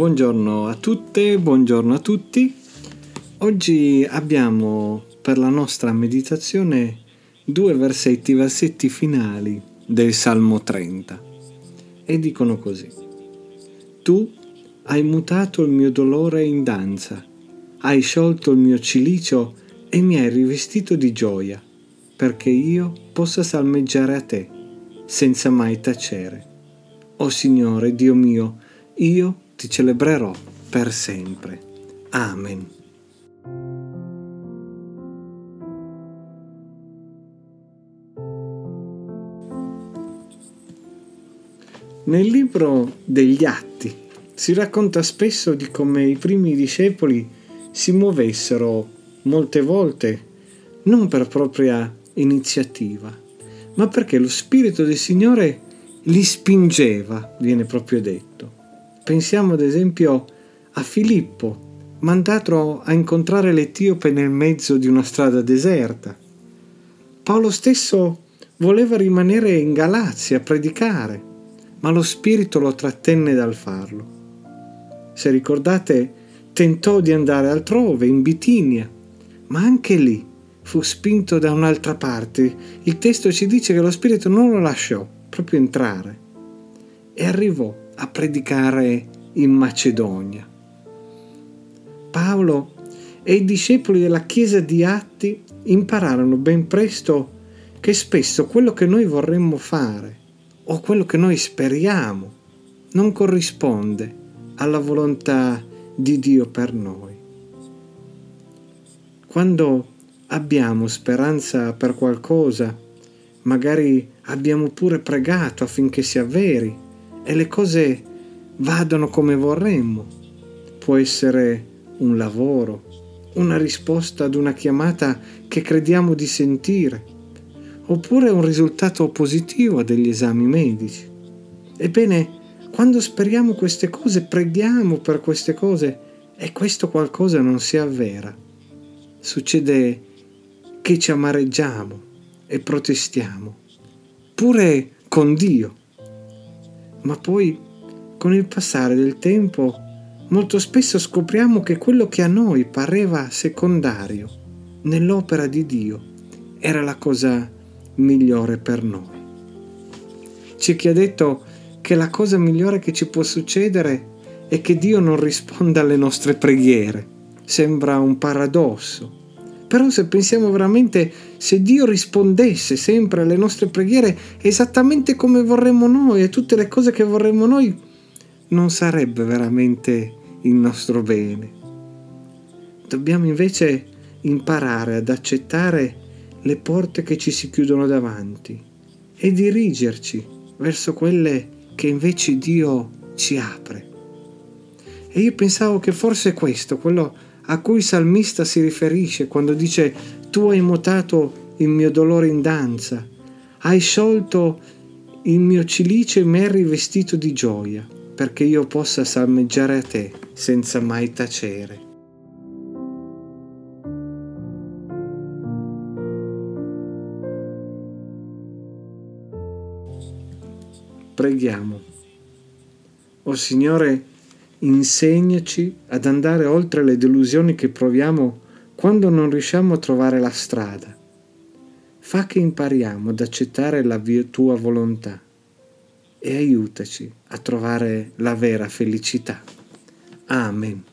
Buongiorno a tutte, buongiorno a tutti. Oggi abbiamo per la nostra meditazione due versetti, versetti finali del Salmo 30 e dicono così. Tu hai mutato il mio dolore in danza, hai sciolto il mio cilicio e mi hai rivestito di gioia, perché io possa salmeggiare a te, senza mai tacere. O Signore, Dio mio, io ti celebrerò per sempre. Amen. Nel libro degli Atti si racconta spesso di come i primi discepoli si muovessero molte volte non per propria iniziativa, ma perché lo Spirito del Signore li spingeva, viene proprio detto. Pensiamo ad esempio a Filippo, mandato a incontrare l'Etiope nel mezzo di una strada deserta. Paolo stesso voleva rimanere in Galazia a predicare, ma lo Spirito lo trattenne dal farlo. Se ricordate, tentò di andare altrove, in Bitinia, ma anche lì fu spinto da un'altra parte. Il testo ci dice che lo Spirito non lo lasciò proprio entrare e arrivò a predicare in Macedonia. Paolo e i discepoli della Chiesa di Atti impararono ben presto che spesso quello che noi vorremmo fare o quello che noi speriamo non corrisponde alla volontà di Dio per noi. Quando abbiamo speranza per qualcosa, magari abbiamo pure pregato affinché sia veri e le cose vadano come vorremmo. Può essere un lavoro, una risposta ad una chiamata che crediamo di sentire, oppure un risultato positivo degli esami medici. Ebbene, quando speriamo queste cose, preghiamo per queste cose e questo qualcosa non si avvera, succede che ci amareggiamo e protestiamo, pure con Dio. Ma poi, con il passare del tempo, molto spesso scopriamo che quello che a noi pareva secondario nell'opera di Dio era la cosa migliore per noi. C'è chi ha detto che la cosa migliore che ci può succedere è che Dio non risponda alle nostre preghiere. Sembra un paradosso. Però se pensiamo veramente, se Dio rispondesse sempre alle nostre preghiere esattamente come vorremmo noi e tutte le cose che vorremmo noi, non sarebbe veramente il nostro bene. Dobbiamo invece imparare ad accettare le porte che ci si chiudono davanti e dirigerci verso quelle che invece Dio ci apre. E io pensavo che forse questo, quello a cui il salmista si riferisce quando dice tu hai mutato il mio dolore in danza, hai sciolto il mio cilice e mi hai rivestito di gioia, perché io possa salmeggiare a te senza mai tacere. Preghiamo. O Signore, insegnaci ad andare oltre le delusioni che proviamo quando non riusciamo a trovare la strada. Fa che impariamo ad accettare la tua volontà e aiutaci a trovare la vera felicità. Amen.